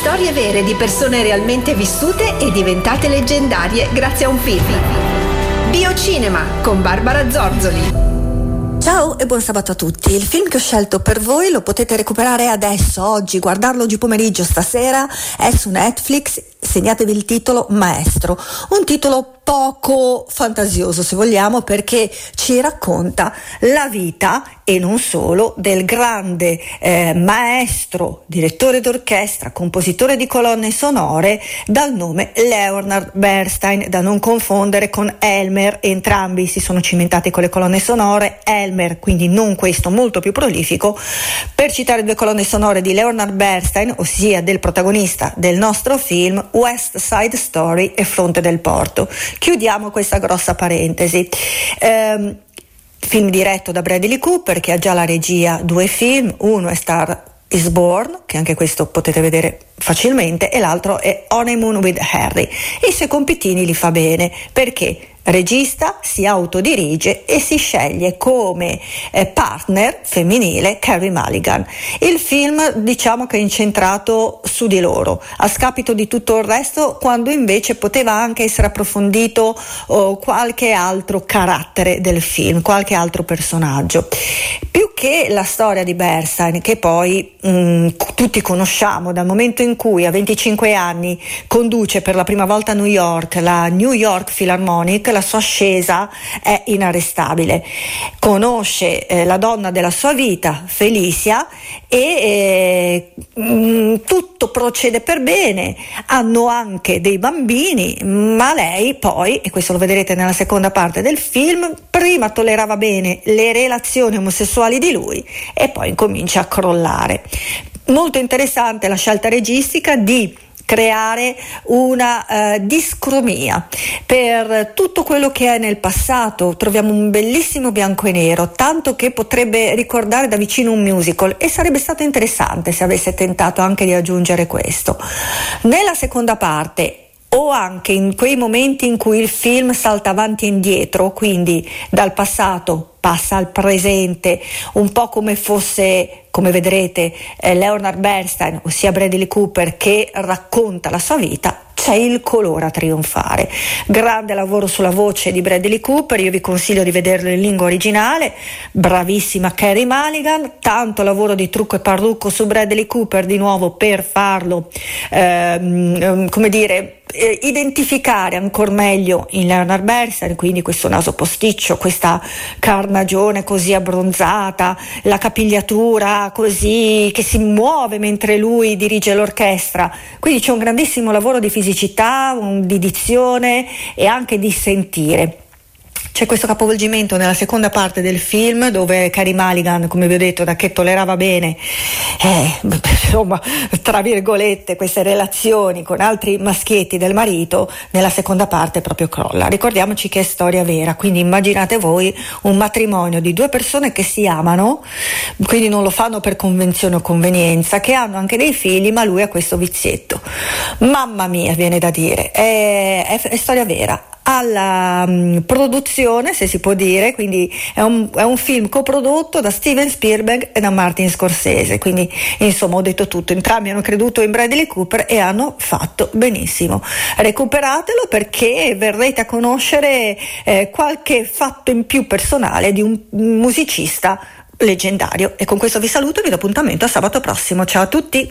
Storie vere di persone realmente vissute e diventate leggendarie grazie a un film. Biocinema con Barbara Zorzoli. Ciao e buon sabato a tutti. Il film che ho scelto per voi lo potete recuperare adesso, oggi, guardarlo oggi pomeriggio, stasera, è su Netflix. Segnatevi il titolo Maestro, un titolo poco fantasioso se vogliamo perché ci racconta la vita e non solo del grande eh, maestro, direttore d'orchestra, compositore di colonne sonore dal nome Leonard Bernstein, da non confondere con Elmer, entrambi si sono cimentati con le colonne sonore, Elmer quindi non questo, molto più prolifico, per citare due colonne sonore di Leonard Bernstein, ossia del protagonista del nostro film West Side Story e Fronte del Porto Chiudiamo questa grossa parentesi. Eh, film diretto da Bradley Cooper che ha già la regia due film, uno è Star is Born, che anche questo potete vedere facilmente, e l'altro è Honeymoon with Harry. I suoi compitini li fa bene perché regista, si autodirige e si sceglie come eh, partner femminile Carrie Mulligan. Il film diciamo che è incentrato su di loro, a scapito di tutto il resto, quando invece poteva anche essere approfondito oh, qualche altro carattere del film, qualche altro personaggio. Più che la storia di Bernstein, che poi mh, mm, tutti conosciamo dal momento in cui a 25 anni conduce per la prima volta a New York la New York Philharmonic, la sua ascesa è inarrestabile. Conosce eh, la donna della sua vita, Felicia, e eh, mm, tutto procede per bene. Hanno anche dei bambini, ma lei poi, e questo lo vedrete nella seconda parte del film, prima tollerava bene le relazioni omosessuali di lui e poi comincia a crollare. Molto interessante la scelta registica di creare una uh, discromia per tutto quello che è nel passato. Troviamo un bellissimo bianco e nero, tanto che potrebbe ricordare da vicino un musical e sarebbe stato interessante se avesse tentato anche di aggiungere questo. Nella seconda parte o anche in quei momenti in cui il film salta avanti e indietro, quindi dal passato passa al presente, un po' come fosse, come vedrete, eh, Leonard Bernstein, ossia Bradley Cooper, che racconta la sua vita, c'è il colore a trionfare. Grande lavoro sulla voce di Bradley Cooper, io vi consiglio di vederlo in lingua originale, bravissima Carrie Mulligan, tanto lavoro di trucco e parrucco su Bradley Cooper di nuovo per farlo, ehm, come dire, eh, identificare ancora meglio in Leonard Bernstein, quindi questo naso posticcio, questa carnagione così abbronzata, la capigliatura così che si muove mentre lui dirige l'orchestra. Quindi c'è un grandissimo lavoro di fisicità, di dizione e anche di sentire. C'è questo capovolgimento nella seconda parte del film dove Carrie Mulligan, come vi ho detto, da che tollerava bene, eh, insomma, tra virgolette, queste relazioni con altri maschietti del marito, nella seconda parte proprio crolla. Ricordiamoci che è storia vera, quindi immaginate voi un matrimonio di due persone che si amano, quindi non lo fanno per convenzione o convenienza, che hanno anche dei figli, ma lui ha questo vizietto. Mamma mia, viene da dire, è, è, è storia vera alla um, produzione, se si può dire, quindi è un, è un, film coprodotto da Steven Spielberg e da Martin Scorsese, quindi insomma ho detto tutto, entrambi hanno creduto in Bradley Cooper e hanno fatto benissimo. Recuperatelo perché verrete a conoscere eh, qualche fatto in più personale di un musicista leggendario e con questo vi saluto e vi do appuntamento a sabato prossimo. Ciao a tutti!